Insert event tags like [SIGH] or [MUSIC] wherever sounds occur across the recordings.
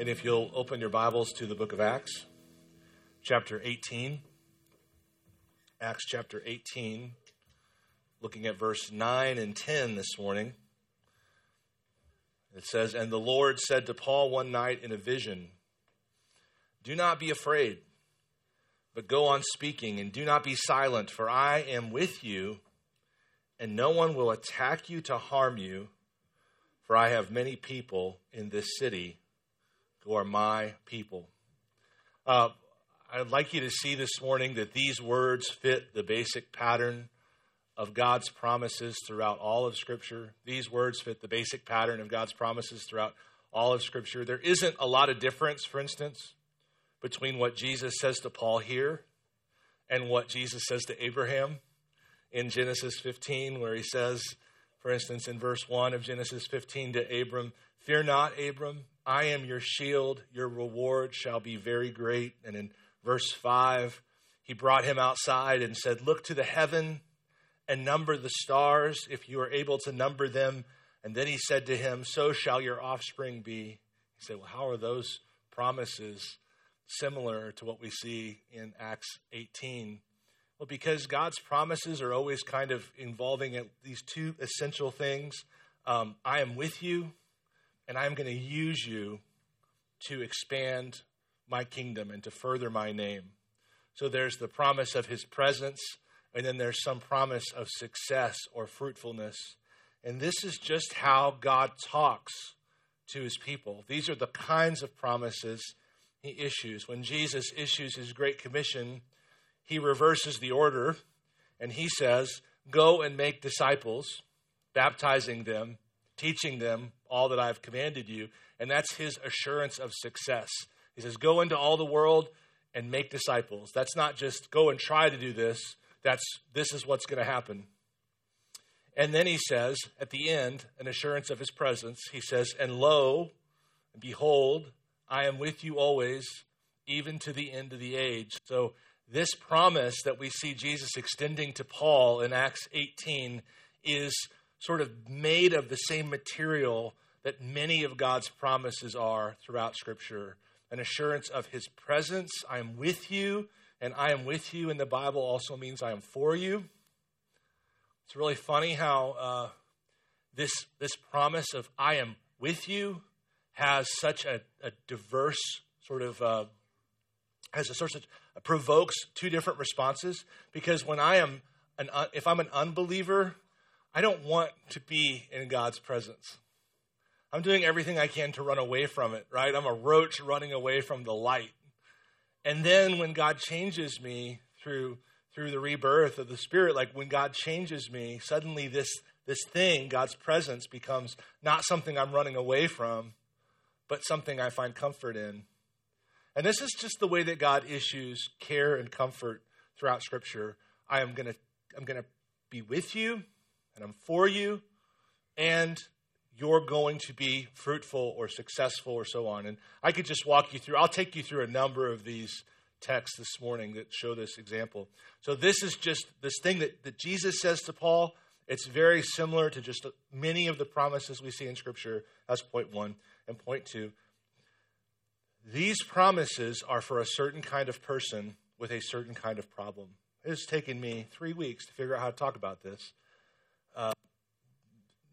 And if you'll open your Bibles to the book of Acts, chapter 18. Acts chapter 18, looking at verse 9 and 10 this morning. It says, And the Lord said to Paul one night in a vision, Do not be afraid, but go on speaking, and do not be silent, for I am with you, and no one will attack you to harm you, for I have many people in this city who are my people. Uh, I'd like you to see this morning that these words fit the basic pattern of God's promises throughout all of Scripture. These words fit the basic pattern of God's promises throughout all of Scripture. There isn't a lot of difference, for instance, between what Jesus says to Paul here and what Jesus says to Abraham in Genesis 15, where he says, for instance, in verse 1 of Genesis 15 to Abram, Fear not, Abram, I am your shield, your reward shall be very great. And in verse 5, he brought him outside and said, Look to the heaven and number the stars, if you are able to number them. And then he said to him, So shall your offspring be. He said, Well, how are those promises similar to what we see in Acts 18? Well, because God's promises are always kind of involving these two essential things um, I am with you and I'm going to use you to expand my kingdom and to further my name. So there's the promise of his presence, and then there's some promise of success or fruitfulness. And this is just how God talks to his people. These are the kinds of promises he issues. When Jesus issues his Great Commission, he reverses the order and he says, Go and make disciples, baptizing them teaching them all that I've commanded you. And that's his assurance of success. He says, Go into all the world and make disciples. That's not just go and try to do this, that's this is what's going to happen. And then he says, at the end, an assurance of his presence, he says, And lo, and behold, I am with you always, even to the end of the age. So, this promise that we see Jesus extending to Paul in Acts 18 is sort of made of the same material that many of God's promises are throughout Scripture an assurance of His presence. I am with you, and I am with you in the Bible also means I am for you. It's really funny how uh, this, this promise of I am with you has such a, a diverse sort of uh, has a sort of provokes two different responses because when I am an if I'm an unbeliever I don't want to be in God's presence. I'm doing everything I can to run away from it, right? I'm a roach running away from the light. And then when God changes me through through the rebirth of the spirit, like when God changes me, suddenly this this thing, God's presence becomes not something I'm running away from, but something I find comfort in. And this is just the way that God issues care and comfort throughout scripture. I am going to I'm going to be with you and I'm for you, and you're going to be fruitful or successful or so on. And I could just walk you through, I'll take you through a number of these texts this morning that show this example. So, this is just this thing that, that Jesus says to Paul. It's very similar to just many of the promises we see in Scripture. That's point one. And point two these promises are for a certain kind of person with a certain kind of problem. It has taken me three weeks to figure out how to talk about this.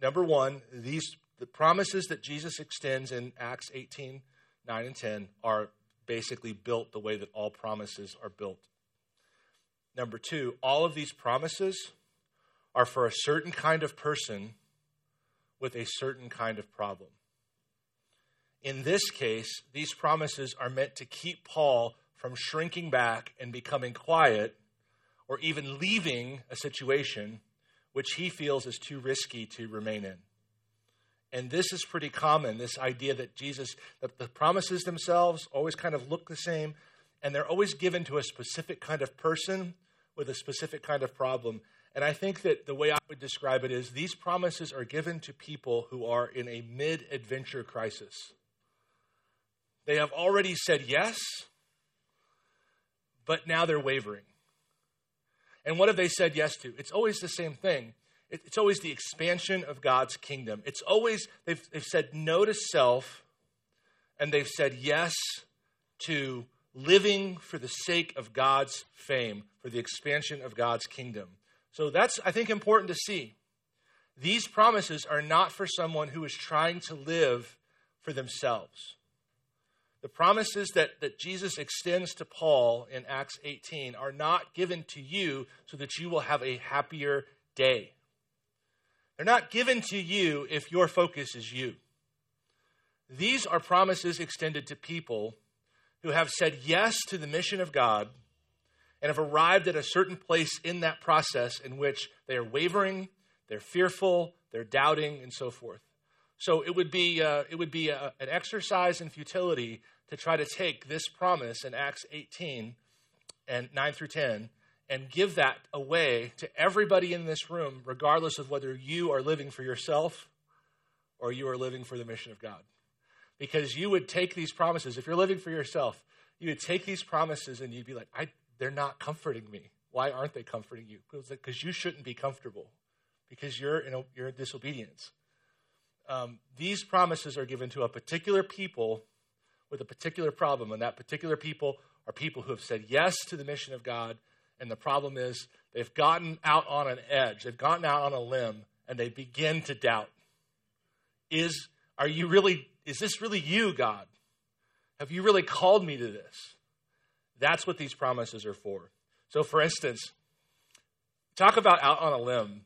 Number one, these the promises that Jesus extends in Acts 18, 9 and 10 are basically built the way that all promises are built. Number two, all of these promises are for a certain kind of person with a certain kind of problem. In this case, these promises are meant to keep Paul from shrinking back and becoming quiet or even leaving a situation which he feels is too risky to remain in. And this is pretty common this idea that Jesus, that the promises themselves always kind of look the same, and they're always given to a specific kind of person with a specific kind of problem. And I think that the way I would describe it is these promises are given to people who are in a mid adventure crisis. They have already said yes, but now they're wavering. And what have they said yes to? It's always the same thing. It's always the expansion of God's kingdom. It's always, they've, they've said no to self and they've said yes to living for the sake of God's fame, for the expansion of God's kingdom. So that's, I think, important to see. These promises are not for someone who is trying to live for themselves. The promises that, that Jesus extends to Paul in Acts 18 are not given to you so that you will have a happier day. They're not given to you if your focus is you. These are promises extended to people who have said yes to the mission of God and have arrived at a certain place in that process in which they are wavering, they're fearful, they're doubting, and so forth. So it would be, uh, it would be a, an exercise in futility to try to take this promise in Acts 18 and 9 through 10 and give that away to everybody in this room, regardless of whether you are living for yourself or you are living for the mission of God because you would take these promises. If you're living for yourself, you would take these promises and you'd be like, they're not comforting me. Why aren't they comforting you? Because you shouldn't be comfortable because you're in, a, you're in disobedience. Um, these promises are given to a particular people with a particular problem, and that particular people are people who have said yes to the mission of God. And the problem is they've gotten out on an edge, they've gotten out on a limb, and they begin to doubt. Is are you really is this really you, God? Have you really called me to this? That's what these promises are for. So, for instance, talk about out on a limb.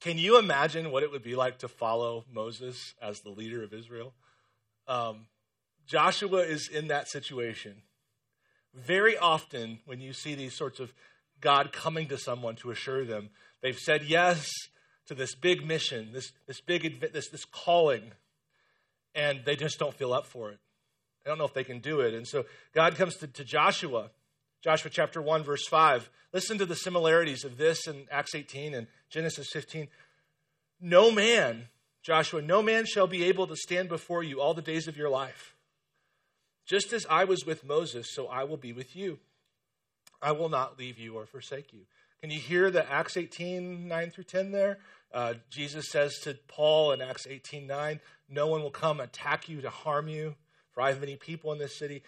Can you imagine what it would be like to follow Moses as the leader of Israel? Um, Joshua is in that situation. Very often, when you see these sorts of God coming to someone to assure them, they've said yes to this big mission, this, this big this, this calling and they just don't feel up for it. They don't know if they can do it. And so God comes to, to Joshua, Joshua chapter 1, verse 5. Listen to the similarities of this in Acts 18 and Genesis 15. No man, Joshua, no man shall be able to stand before you all the days of your life. Just as I was with Moses, so I will be with you. I will not leave you or forsake you. Can you hear the Acts 18, 9 through 10 there? Uh, Jesus says to Paul in Acts 18 9, No one will come attack you to harm you, for I have many people in this city.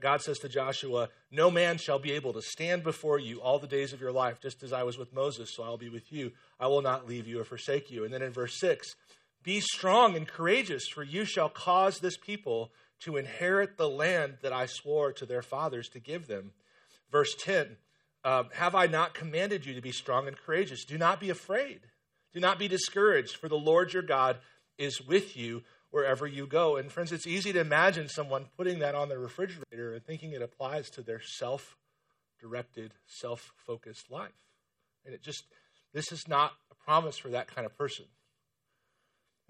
God says to Joshua, No man shall be able to stand before you all the days of your life, just as I was with Moses, so I'll be with you. I will not leave you or forsake you. And then in verse 6, Be strong and courageous, for you shall cause this people to inherit the land that I swore to their fathers to give them. Verse 10, uh, Have I not commanded you to be strong and courageous? Do not be afraid. Do not be discouraged, for the Lord your God is with you wherever you go. And friends, it's easy to imagine someone putting that on their refrigerator and thinking it applies to their self directed, self focused life. And it just, this is not a promise for that kind of person.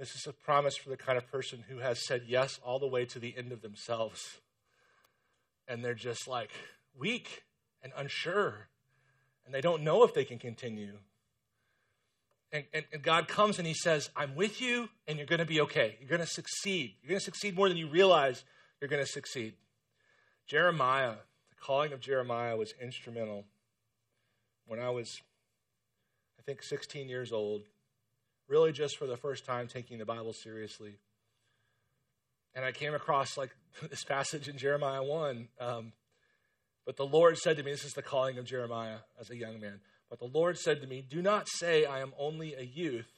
This is a promise for the kind of person who has said yes all the way to the end of themselves. And they're just like weak and unsure. And they don't know if they can continue and, and, and, God comes and He says, I'm with you and you're going to be okay. You're going to succeed. You're going to succeed more than you realize you're going to succeed. Jeremiah, the calling of Jeremiah was instrumental. When I was, I think, 16 years old, really just for the first time taking the Bible seriously. And I came across like [LAUGHS] this passage in Jeremiah 1. Um, but the Lord said to me, This is the calling of Jeremiah as a young man. But the Lord said to me, Do not say, I am only a youth,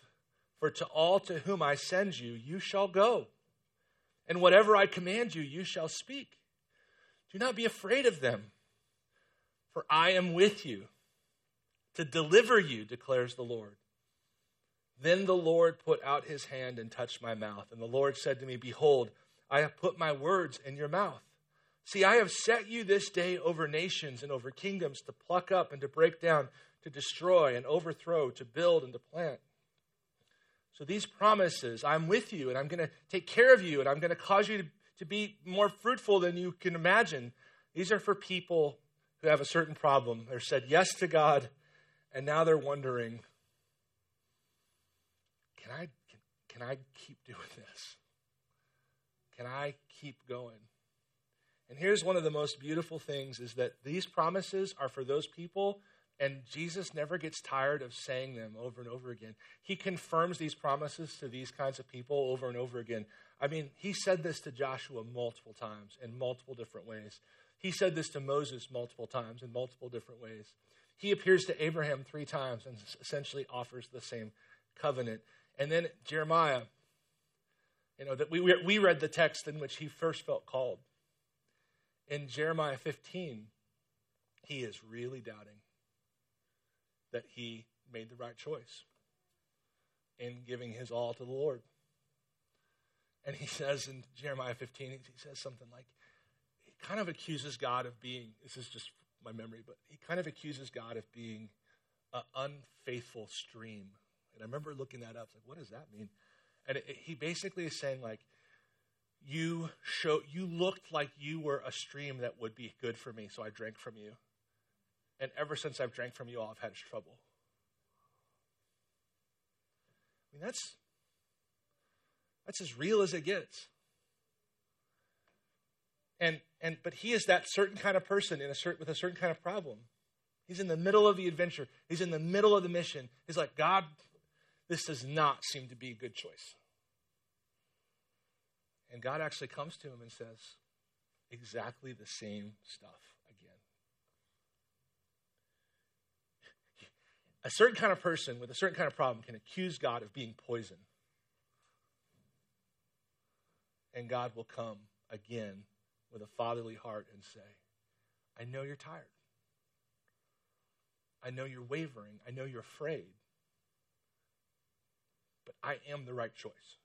for to all to whom I send you, you shall go. And whatever I command you, you shall speak. Do not be afraid of them, for I am with you to deliver you, declares the Lord. Then the Lord put out his hand and touched my mouth. And the Lord said to me, Behold, I have put my words in your mouth. See, I have set you this day over nations and over kingdoms to pluck up and to break down to destroy and overthrow, to build and to plant. So these promises, I'm with you and I'm going to take care of you and I'm going to cause you to, to be more fruitful than you can imagine. These are for people who have a certain problem. They're said yes to God and now they're wondering, can I, can, can I keep [LAUGHS] doing this? Can I keep going? And here's one of the most beautiful things is that these promises are for those people And Jesus never gets tired of saying them over and over again. He confirms these promises to these kinds of people over and over again. I mean, he said this to Joshua multiple times in multiple different ways. He said this to Moses multiple times in multiple different ways. He appears to Abraham three times and essentially offers the same covenant. And then Jeremiah, you know, that we, we read the text in which he first felt called. In Jeremiah 15, he is really doubting that he made the right choice in giving his all to the Lord. And he [LAUGHS] says in Jeremiah 15, he says something like, he kind of accuses God of being, this is just my memory, but he kind of accuses God of being an unfaithful stream. And I remember looking that up, like, what does that mean? And it, it, he basically is saying, like, you show you looked like you were a stream that would be good for me, so I drank from you. And ever since I've drank from you all, I've had trouble. I mean, that's that's as real as it gets. And and but he is that certain kind of person in a certain with a certain kind of problem. He's in the middle of the adventure. He's in the middle of the mission. He's like, God, this does not seem to be a good choice. And God actually comes to him and says exactly the same stuff again. A certain kind of person with a certain kind of problem can accuse God of being poison. And God will come again with a fatherly heart and say, I know you're tired. I know you're wavering. I know you're afraid. But I am the right choice.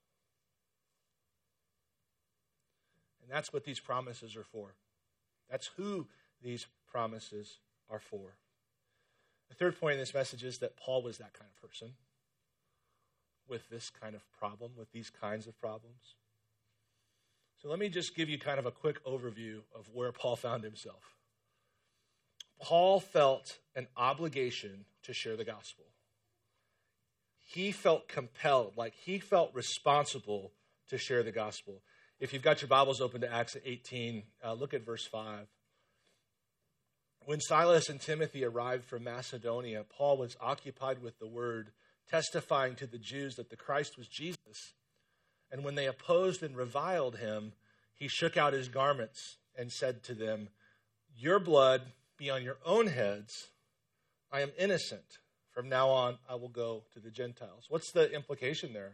And that's what these promises are for. That's who these promises are for. The third point in this message is that Paul was that kind of person with this kind of problem, with these kinds of problems. So let me just give you kind of a quick overview of where Paul found himself. Paul felt an obligation to share the gospel. He felt compelled, like he felt responsible to share the gospel. If you've got your Bibles open to Acts 18, uh, look at verse 5. When Silas and Timothy arrived from Macedonia, Paul was occupied with the word, testifying to the Jews that the Christ was Jesus. And when they opposed and reviled him, he shook out his garments and said to them, Your blood be on your own heads. I am innocent. From now on, I will go to the Gentiles. What's the implication there?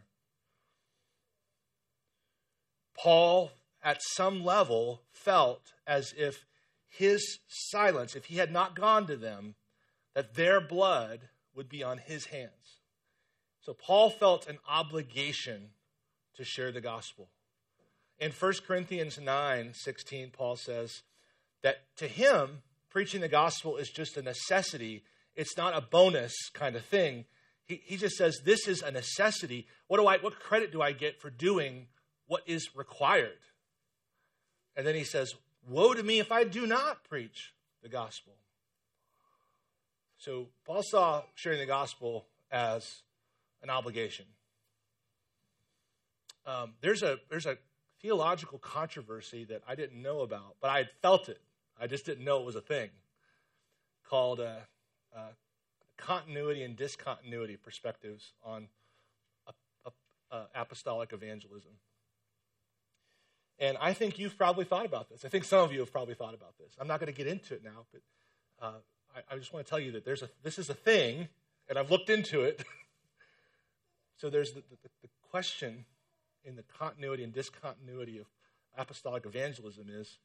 Paul, at some level, felt as if his silence, if he had not gone to them, that their blood would be on his hands. So Paul felt an obligation to share the gospel. In 1 Corinthians 9 16, Paul says that to him, preaching the gospel is just a necessity. It's not a bonus kind of thing. He, he just says, This is a necessity. What, do I, what credit do I get for doing what is required? And then he says, Woe to me if I do not preach the gospel. So Paul saw sharing the gospel as an obligation. Um, there's a there's a theological controversy that I didn't know about, but I had felt it. I just didn't know it was a thing called uh, uh, continuity and discontinuity perspectives on apostolic evangelism. And I think you've probably thought about this. I think some of you have probably thought about this. I'm not going to get into it now, but uh, I, I, just want to tell you that there's a, this is a thing, and I've looked into it. [LAUGHS] so there's the, the, the question in the continuity and discontinuity of apostolic evangelism is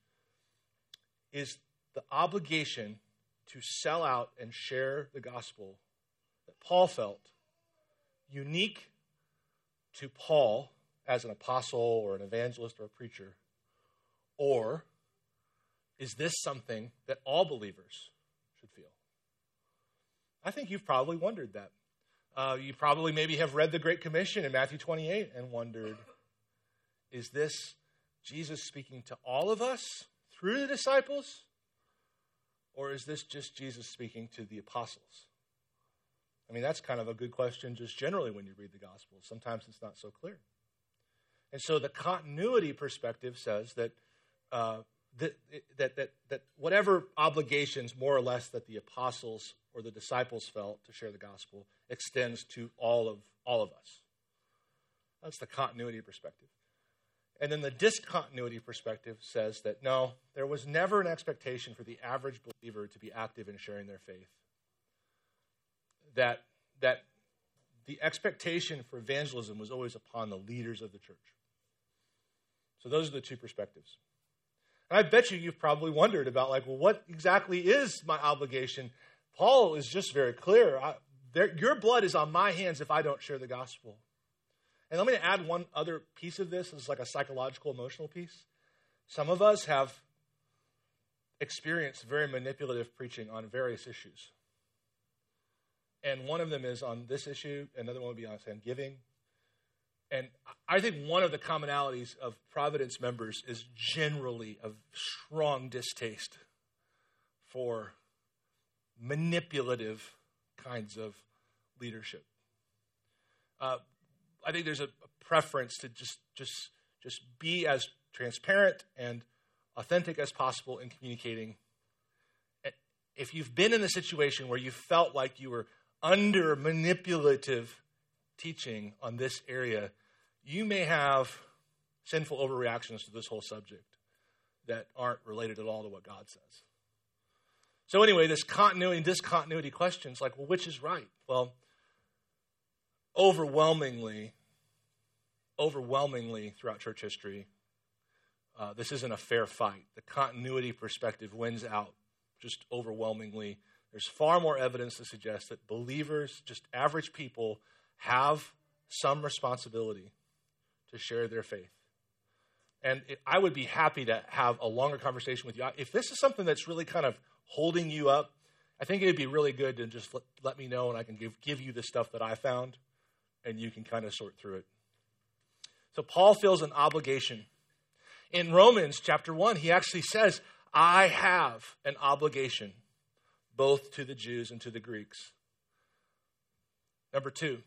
is the obligation to sell out and share the gospel that Paul felt unique to Paul as an apostle or an evangelist or a preacher? Or is this something that all believers should feel? I think you've probably wondered that. Uh, you probably maybe have read the Great Commission in Matthew 28 and wondered is this Jesus speaking to all of us through the disciples? Or is this just Jesus speaking to the apostles? I mean, that's kind of a good question just generally when you read the Gospels. Sometimes it's not so clear. And so the continuity perspective says that uh, that, that, that, that whatever obligations, more or less, that the apostles or the disciples felt to share the gospel extends to all of, all of us. That's the continuity perspective. And then the discontinuity perspective says that no, there was never an expectation for the average believer to be active in sharing their faith. That, that the expectation for evangelism was always upon the leaders of the church. So those are the two perspectives. And I bet you you've probably wondered about, like, well, what exactly is my obligation? Paul is just very clear. I, there, your blood is on my hands if I don't share the gospel. And let me add one other piece of this. It's like a psychological, emotional piece. Some of us have experienced very manipulative preaching on various issues. And one of them is on this issue, another one would be on giving. And I think one of the commonalities of Providence members is generally a strong distaste for manipulative kinds of leadership. Uh, I think there's a, preference to just just just be as transparent and authentic as possible in communicating. If you've been in a situation where you felt like you were under manipulative teaching on this area, you may have sinful overreactions to this whole subject that aren't related at all to what God says. So, anyway, this continuity and discontinuity questions like, well, which is right? Well, overwhelmingly, overwhelmingly throughout church history, uh, this isn't a fair fight. The continuity perspective wins out just overwhelmingly. There's far more evidence to suggest that believers, just average people, have some responsibility to share their faith. And it, I would be happy to have a longer conversation with you. If this is something that's really kind of holding you up, I think it would be really good to just let, let me know and I can give, give you the stuff that I found and you can kind of sort through it. So Paul feels an obligation. In Romans chapter 1, he actually says, I have an obligation both to the Jews and to the Greeks. Number two,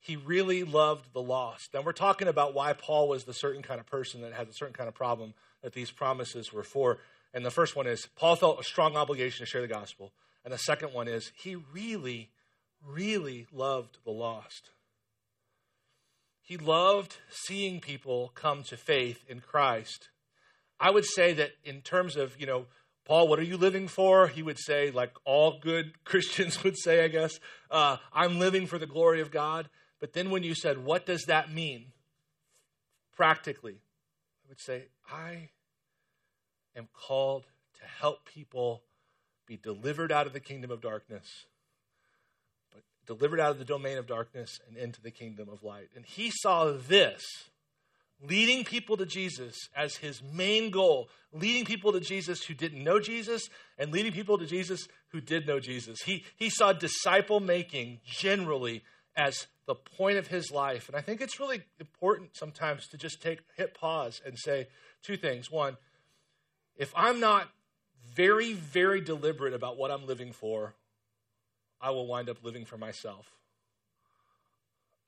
he really loved the lost. Now, we're talking about why Paul was the certain kind of person that had a certain kind of problem that these promises were for. And the first one is Paul felt a strong obligation to share the gospel. And the second one is he really really loved the lost. He loved seeing people come to faith in Christ. I would say that in terms of, you know, Paul, what are you living for? He would say, like all good [LAUGHS] Christians would say, I guess, uh, I'm living for the glory of God. But then when you said, what does that mean practically? I would say, I am called to help people be delivered out of the kingdom of darkness delivered out of the domain of darkness and into the kingdom of light. And he saw this, leading people to Jesus as his main goal, leading people to Jesus who didn't know Jesus and leading people to Jesus who did know Jesus. He, he saw disciple making generally as the point of his life. And I think it's really important sometimes to just take hit pause and say two things. One, if I'm not very, very deliberate about what I'm living for, I will wind up living for myself.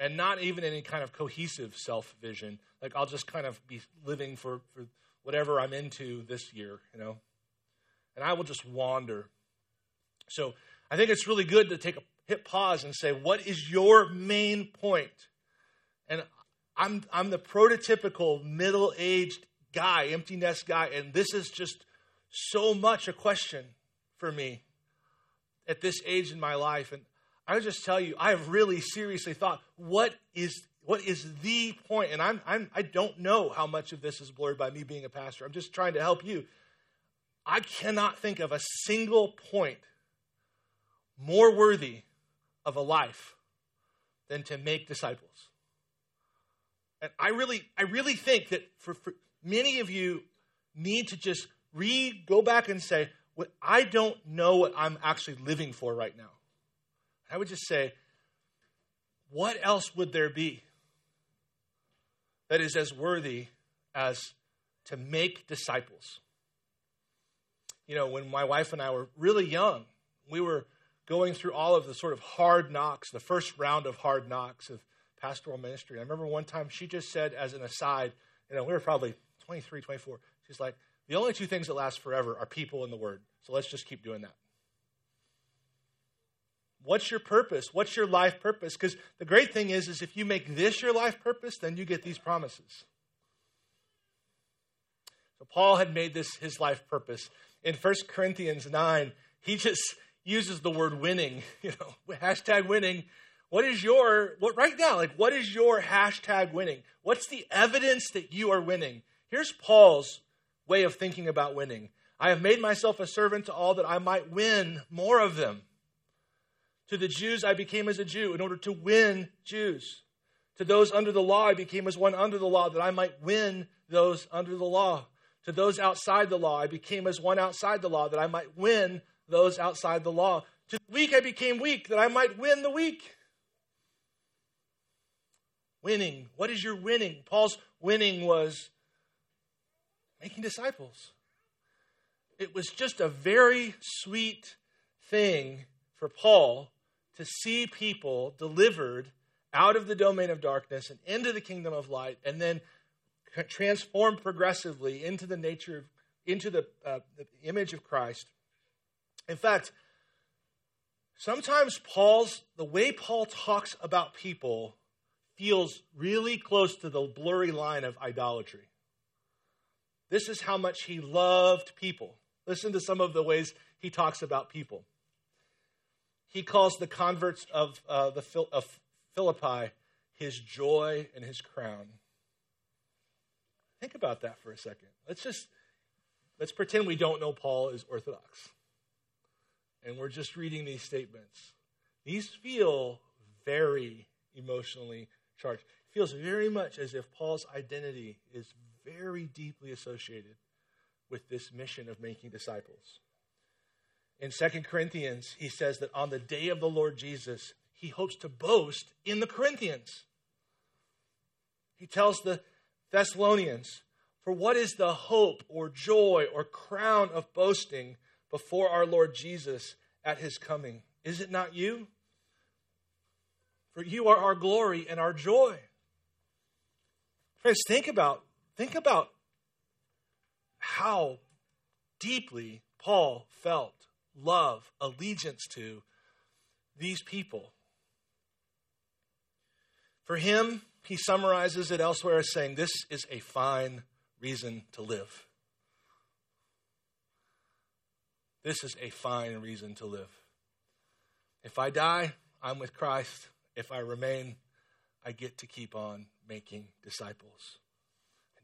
And not even any kind of cohesive self vision. Like I'll just kind of be living for, for whatever I'm into this year, you know? And I will just wander. So I think it's really good to take a hit pause and say, what is your main point? And I'm I'm the prototypical middle-aged guy, empty nest guy, and this is just so much a question for me at this age in my life. And I would just tell you, I have really seriously thought, what is what is the point? And I'm, I'm I don't know how much of this is blurred by me being a pastor. I'm just trying to help you. I cannot think of a single point more worthy of a life than to make disciples. And I really, I really think that for, for many of you need to just read, go back and say, I don't know what I'm actually living for right now. I would just say, what else would there be that is as worthy as to make disciples? You know, when my wife and I were really young, we were going through all of the sort of hard knocks, the first round of hard knocks of pastoral ministry. I remember one time she just said, as an aside, you know, we were probably 23, 24. She's like, the only two things that last forever are people and the word. So let's just keep doing that. What's your purpose? What's your life purpose? Because the great thing is, is if you make this your life purpose, then you get these promises. So Paul had made this his life purpose. In 1 Corinthians 9, he just uses the word winning, [LAUGHS] you know, hashtag winning. What is your, what right now, like, what is your hashtag winning? What's the evidence that you are winning? Here's Paul's way of thinking about winning. I have made myself a servant to all that I might win more of them. To the Jews, I became as a Jew in order to win Jews. To those under the law, I became as one under the law that I might win those under the law. To those outside the law, I became as one outside the law that I might win those outside the law. To the weak, I became weak that I might win the weak. Winning. What is your winning? Paul's winning was making disciples. It was just a very sweet thing for Paul to see people delivered out of the domain of darkness and into the kingdom of light, and then transformed progressively into the nature, into the, uh, the image of Christ. In fact, sometimes Paul's the way Paul talks about people feels really close to the blurry line of idolatry. This is how much he loved people. Listen to some of the ways he talks about people. He calls the converts of, uh, the, of Philippi his joy and his crown. Think about that for a second. Let's just let's pretend we don't know Paul is orthodox. And we're just reading these statements. These feel very emotionally charged. It feels very much as if Paul's identity is very deeply associated with this mission of making disciples. In 2 Corinthians, he says that on the day of the Lord Jesus, he hopes to boast in the Corinthians. He tells the Thessalonians, For what is the hope or joy or crown of boasting before our Lord Jesus at his coming? Is it not you? For you are our glory and our joy. Friends, think about, think about how deeply Paul felt love, allegiance to these people. For him, he summarizes it elsewhere as saying, This is a fine reason to live. This is a fine reason to live. If I die, I'm with Christ. If I remain, I get to keep on making disciples.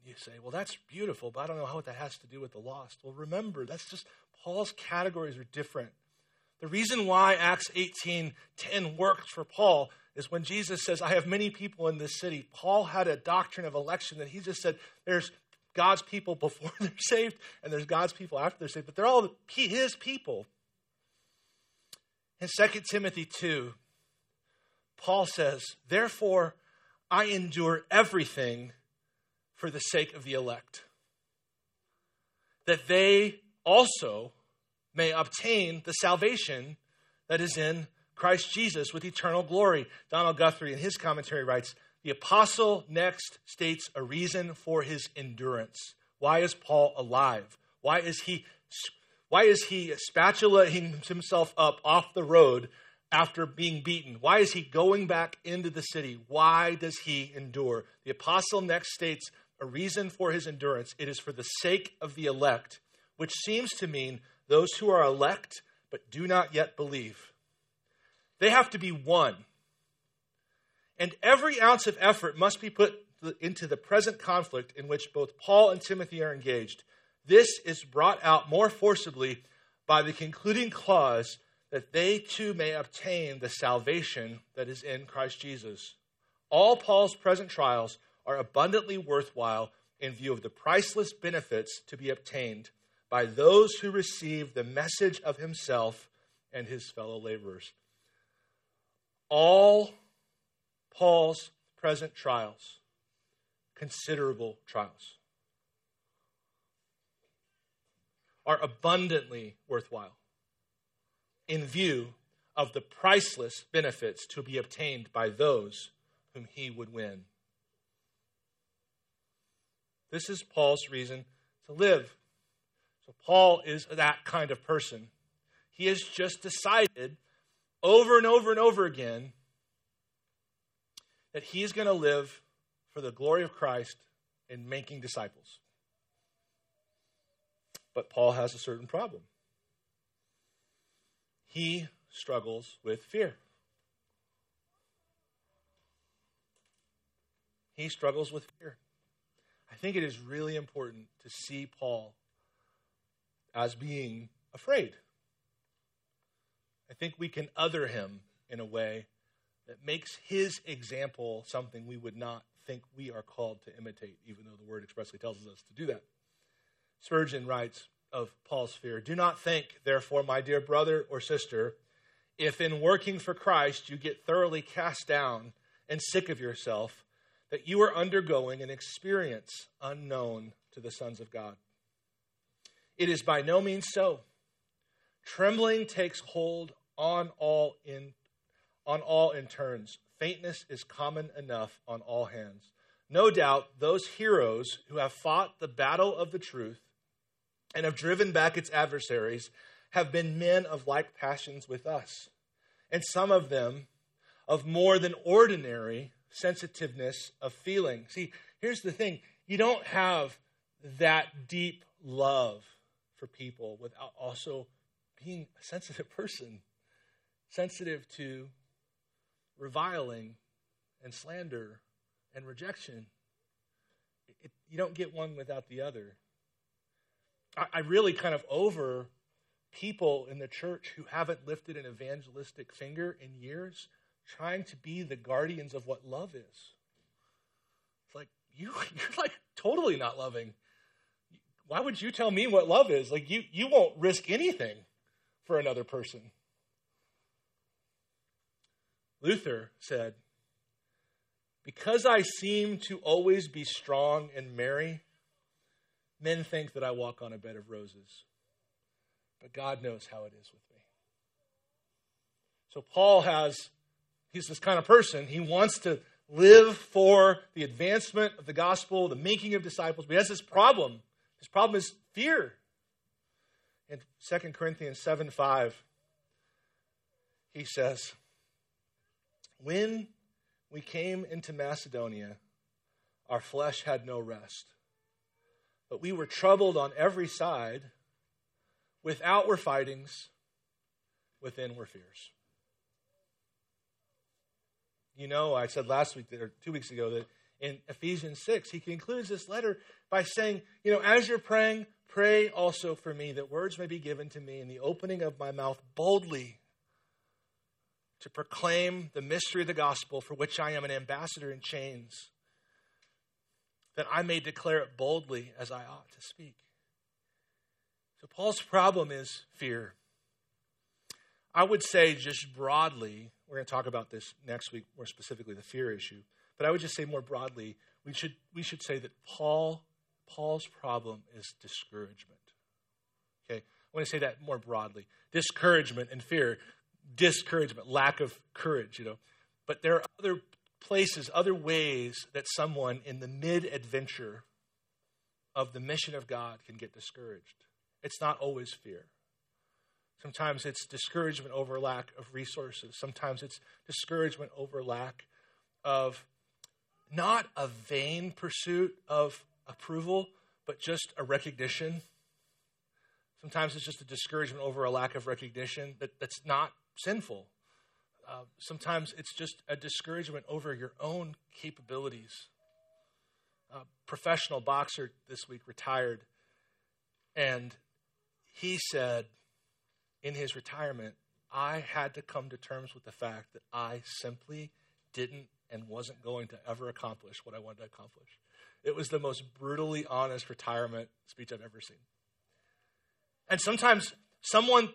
You say, well, that's beautiful, but I don't know what that has to do with the lost. Well, remember, that's just Paul's categories are different. The reason why Acts 18 10 works for Paul is when Jesus says, I have many people in this city. Paul had a doctrine of election that he just said, there's God's people before [LAUGHS] they're saved, and there's God's people after they're saved, but they're all his people. In 2 Timothy 2, Paul says, Therefore, I endure everything for the sake of the elect, that they also may obtain the salvation that is in Christ Jesus with eternal glory. Donald Guthrie, in his commentary, writes The apostle next states a reason for his endurance. Why is Paul alive? Why is he, why is he spatulating himself up off the road after being beaten? Why is he going back into the city? Why does he endure? The apostle next states a reason for his endurance. It is for the sake of the elect, which seems to mean those who are elect but do not yet believe. They have to be won. And every ounce of effort must be put into the present conflict in which both Paul and Timothy are engaged. This is brought out more forcibly by the concluding clause that they too may obtain the salvation that is in Christ Jesus. All Paul's present trials are abundantly worthwhile in view of the priceless benefits to be obtained by those who receive the message of himself and his fellow laborers. All Paul's present trials, considerable trials, are abundantly worthwhile in view of the priceless benefits to be obtained by those whom he would win. This is Paul's reason to live. So, Paul is that kind of person. He has just decided over and over and over again that he's going to live for the glory of Christ in making disciples. But Paul has a certain problem. He struggles with fear. He struggles with fear. I think it is really important to see Paul as being afraid. I think we can other him in a way that makes his example something we would not think we are called to imitate, even though the word expressly tells us to do that. Spurgeon writes of Paul's fear Do not think, therefore, my dear brother or sister, if in working for Christ you get thoroughly cast down and sick of yourself, that you are undergoing an experience unknown to the sons of God. It is by no means so. Trembling takes hold on all in on all in turns. Faintness is common enough on all hands. No doubt those heroes who have fought the battle of the truth and have driven back its adversaries have been men of like passions with us, and some of them of more than ordinary sensitiveness of feeling. See, here's the thing you don't have that deep love for people without also being a sensitive [LAUGHS] person, sensitive to reviling and slander and rejection. It, you don't get one without the other. I, I really kind of over people in the church who haven't lifted an evangelistic finger in years trying to be the guardians of what love is. It's like you [LAUGHS] you're like totally not loving. Why would you tell me what love is? Like you you won't risk anything for another person. Luther said, Because I seem to always be strong and merry, men think that I walk on a bed of roses. But God knows how it is with me. So Paul has He's this kind of person. He wants to live for the advancement of the gospel, the making of disciples, but he has this problem. His problem is fear. In 2 Corinthians 7 5, he says, When we came into Macedonia, our flesh had no rest, but we were troubled on every side. Without were fightings, within were fears. You know, I said last week or two weeks ago that in Ephesians 6, he concludes this letter by saying, You know, as you're praying, pray also for me that words may be given to me in the opening of my mouth boldly to proclaim the mystery of the gospel for which I am an ambassador in chains, that I may declare it boldly as I ought to speak. So, Paul's problem is fear. I would say, just broadly, we're going to talk about this next week, more specifically the fear issue. But I would just say more broadly, we should, we should say that Paul, Paul's problem is discouragement. Okay? I want to say that more broadly. Discouragement and fear. Discouragement, lack of courage, you know. But there are other places, other ways that someone in the mid adventure of the mission of God can get discouraged. It's not always fear. Sometimes it's discouragement over lack of resources. Sometimes it's discouragement over lack of not a vain pursuit of approval, but just a recognition. Sometimes it's just a discouragement over a lack of recognition that, that's not sinful. Uh, sometimes it's just a discouragement over your own capabilities. A professional boxer this week retired, and he said, in his retirement, I had to come to terms with the fact that I simply didn't and wasn't going to ever accomplish what I wanted to accomplish. It was the most brutally honest retirement speech I've ever seen. And sometimes someone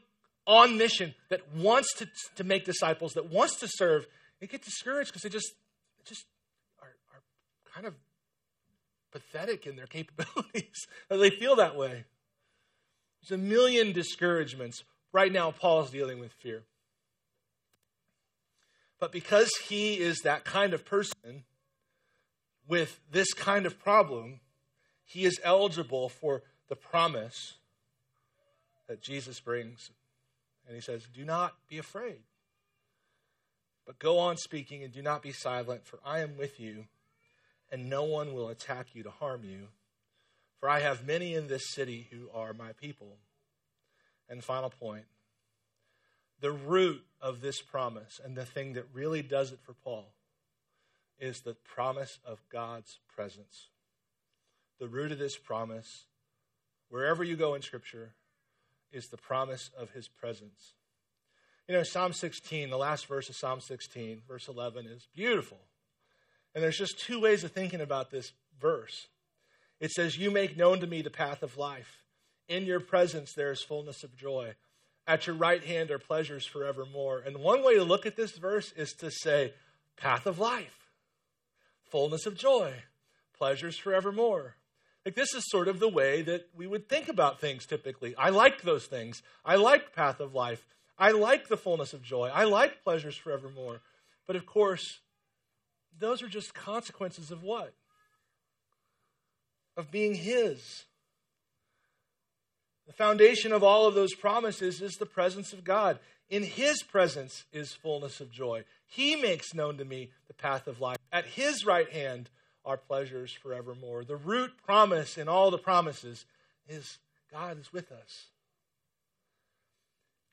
on mission that wants to, to make disciples, that wants to serve, they get discouraged because they just, just are, are kind of pathetic in their [LAUGHS] capabilities. [LAUGHS] they feel that way. There's a million discouragements Right now, Paul is dealing with fear. But because he is that kind of person with this kind of problem, he is eligible for the promise that Jesus brings. And he says, Do not be afraid, but go on speaking and do not be silent, for I am with you, and no one will attack you to harm you. For I have many in this city who are my people. And final point the root of this promise and the thing that really does it for Paul is the promise of God's presence. The root of this promise, wherever you go in Scripture, is the promise of his presence. You know, Psalm 16, the last verse of Psalm 16, verse 11, is beautiful. And there's just two ways of thinking about this verse. It says, You make known to me the path of life. In your presence there is fullness of joy. At your right hand are pleasures forevermore. And one way to look at this verse is to say, Path of life, fullness of joy, pleasures forevermore. Like, this is sort of the way that we would think about things typically. I like those things. I like path of life. I like the fullness of joy. I like pleasures forevermore. But of course, those are just consequences of what? Of being His. The foundation of all of those promises is the presence of God. In His presence is fullness of joy. He makes known to me the path of life. At His right hand are pleasures forevermore. The root promise in all the promises is God is with us.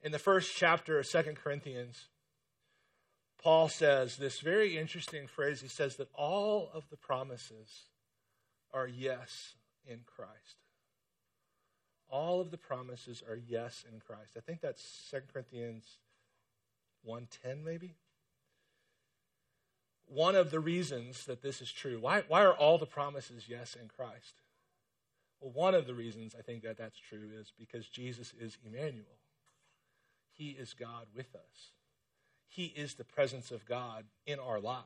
In the first chapter of Second Corinthians, Paul says this very interesting phrase. He says that all of the promises are yes in Christ. All of the promises are yes in Christ. I think that's Second Corinthians 1:10 maybe one of the reasons that this is true. Why, why are all the promises yes in Christ? Well, one of the reasons I think that that's true is because Jesus is Emmanuel. He is God with us. He is the presence of God in our lives.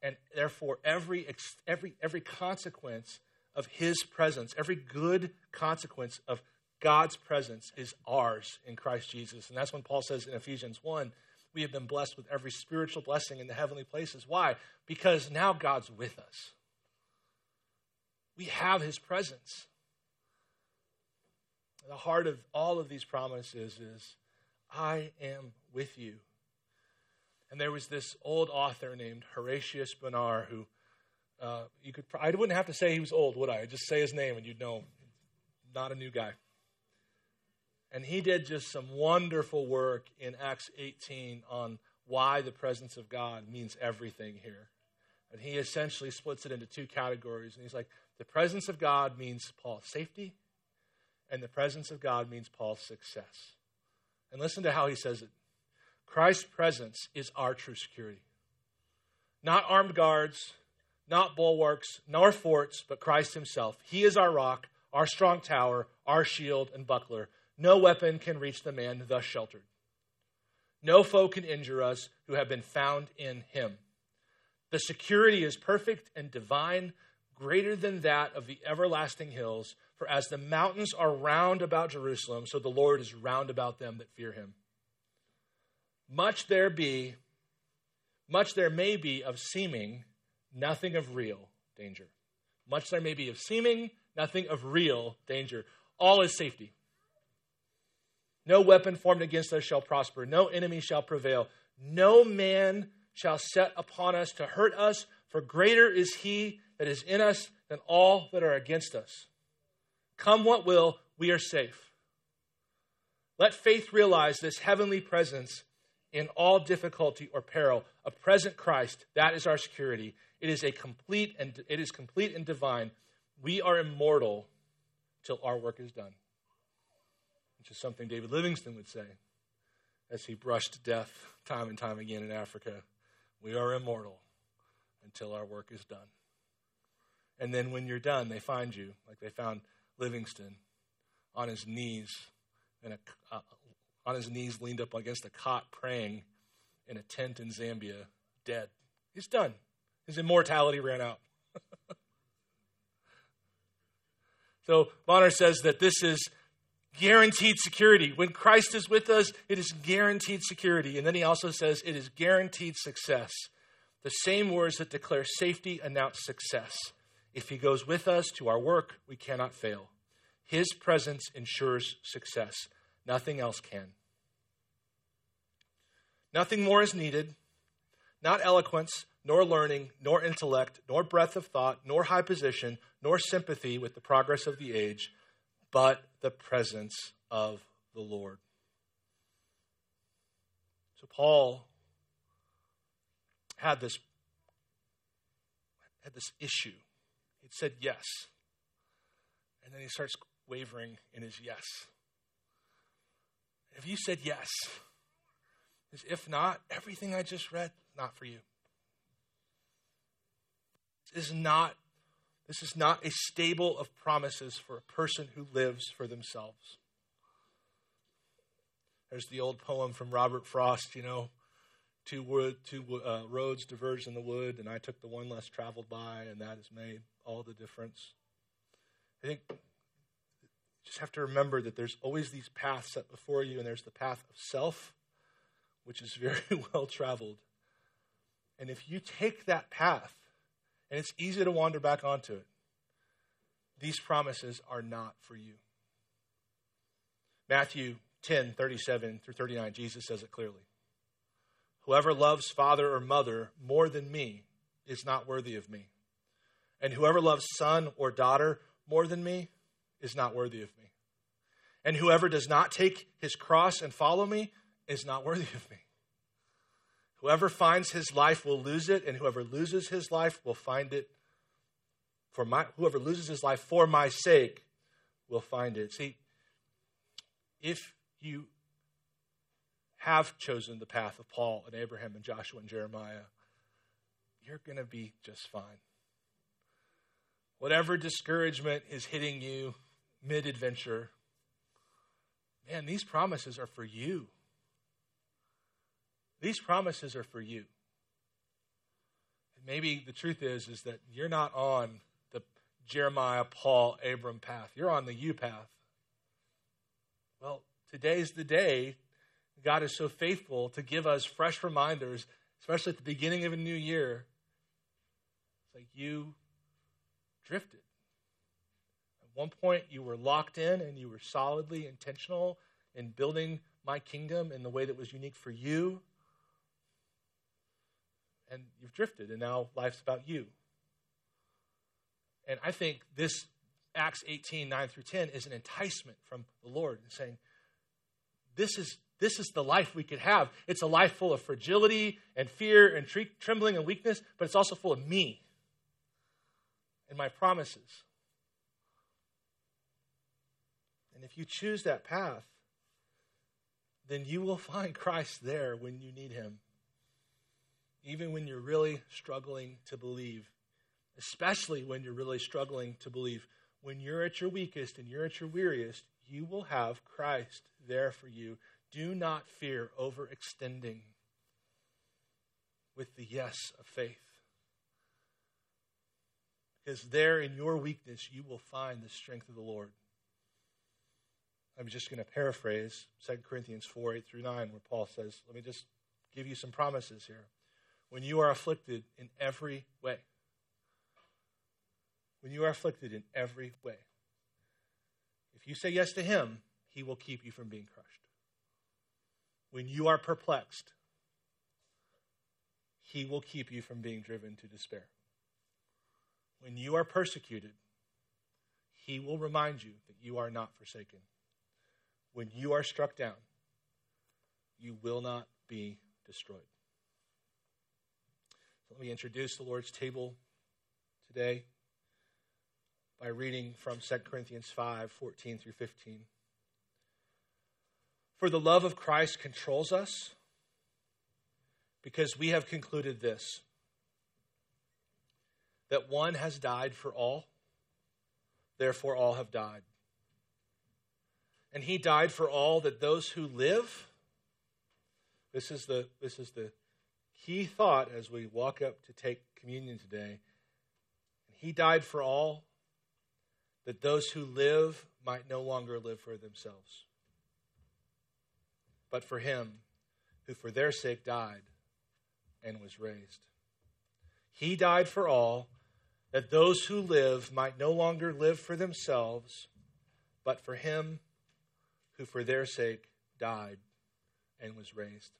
And therefore, every, every, every consequence of His presence, every good consequence of God's presence is ours in Christ Jesus. And that's when Paul says in Ephesians 1 we have been blessed with every spiritual blessing in the heavenly places. Why? Because now God's with us. We have his presence. The heart of all of these promises is I am with you. And there was this old author named Horatius Bonar who uh, you could I wouldn't have to say he was old, would I? I'd just say his name and you'd know not a new guy. And he did just some wonderful work in Acts 18 on why the presence of God means everything here. And he essentially splits it into two categories. And he's like, the presence of God means Paul's safety, and the presence of God means Paul's success. And listen to how he says it Christ's presence is our true security. Not armed guards, not bulwarks, nor forts, but Christ himself. He is our rock, our strong tower, our shield and buckler. No weapon can reach the man thus sheltered. No foe can injure us who have been found in him. The security is perfect and divine, greater than that of the everlasting hills. For as the mountains are round about Jerusalem, so the Lord is round about them that fear him. Much there be, much there may be of seeming, nothing of real danger. Much there may be of seeming, nothing of real danger. All is safety. No weapon formed against us shall prosper. No enemy shall prevail. No man shall set upon us to hurt us, for greater is he that is in us than all that are against us. Come what will, we are safe. Let faith realize this heavenly presence in all difficulty or peril. A present Christ, that is our security. It is a complete and it is complete and divine. We are immortal till our work is done which is something David Livingstone would say as he brushed death time and time again in Africa. We are immortal until our work is done. And then when you're done, they find you, like they found Livingstone on his knees, in a, uh, on his knees, leaned up against a cot, praying in a tent in Zambia, dead. He's done. His immortality ran out. [LAUGHS] so Bonar says that this is guaranteed security. When Christ is with us, it is guaranteed security. And then he also says it is guaranteed success. The same words that declare safety announce success. If he goes with us to our work, we cannot fail. His presence ensures success. Nothing else can. Nothing more is needed. Not eloquence, nor learning, nor intellect, nor breadth of thought, nor high position, nor sympathy with the progress of the age, but the presence of the Lord. So Paul had this had this issue. He'd said yes. And then he starts wavering in his yes. If you said yes, if not, everything I just read, not for you. Is not, this is not a stable of promises for a person who lives for themselves. There's the old poem from Robert Frost, you know, two, wood, two uh, roads diverged in the wood, and I took the one less traveled by, and that has made all the difference. I think you just have to remember that there's always these paths set before you, and there's the path of self, which is very [LAUGHS] well traveled. And if you take that path, and it's easy to wander back onto it, these promises are not for you. Matthew 10 37 through 39, Jesus says it clearly. Whoever loves father or mother more than me is not worthy of me. And whoever loves son or daughter more than me is not worthy of me. And whoever does not take his cross and follow me is not worthy of me. Whoever finds his life will lose it, and whoever loses his life will find it for my whoever loses his life for my sake will find it. See, if you have chosen the path of Paul and Abraham and Joshua and Jeremiah, you're going to be just fine. Whatever discouragement is hitting you mid adventure, man, these promises are for you. These promises are for you. And maybe the truth is is that you're not on the Jeremiah, Paul, Abram path. You're on the you path. Well, today's the day God is so faithful to give us fresh reminders, especially at the beginning of a new year. It's like you drifted. At one point, you were locked in and you were solidly intentional in building my kingdom in the way that was unique for you. And you've drifted, and now life's about you. And I think this Acts 18, 9 through 10 is an enticement from the Lord and saying, This is this is the life we could have. It's a life full of fragility and fear and tre- trembling and weakness, but it's also full of me and my promises. And if you choose that path, then you will [LAUGHS] find Christ there when you need him. Even when you're really struggling to believe, especially when you're really struggling to believe. When you're at your weakest and you're at your weariest, you will have Christ there for you do not fear overextending with the yes of faith. Because there in your weakness, you will find the strength of the Lord. I'm just going to paraphrase 2 Corinthians 4 8 through 9, where Paul says, Let me just give you some promises here. When you are afflicted in every way, when you are afflicted in every way, if you say yes to Him, He will keep you from being crushed when you are perplexed, He will keep you from being driven to despair. When you are persecuted, He will remind you that you are not forsaken. When you are struck down, you will not be destroyed. Let me introduce the Lord's table today by reading from 2 Corinthians 5 14 through 15. For the love of Christ controls us because we have concluded this that one has died for all, therefore all have died. And he died for all that those who live, this is the, this is the key thought as we walk up to take communion today. He died for all that those who live might no longer live for themselves but for him who for their sake died and was raised. He died for all that those who live might no longer live for themselves, but for him who for their sake died and was raised.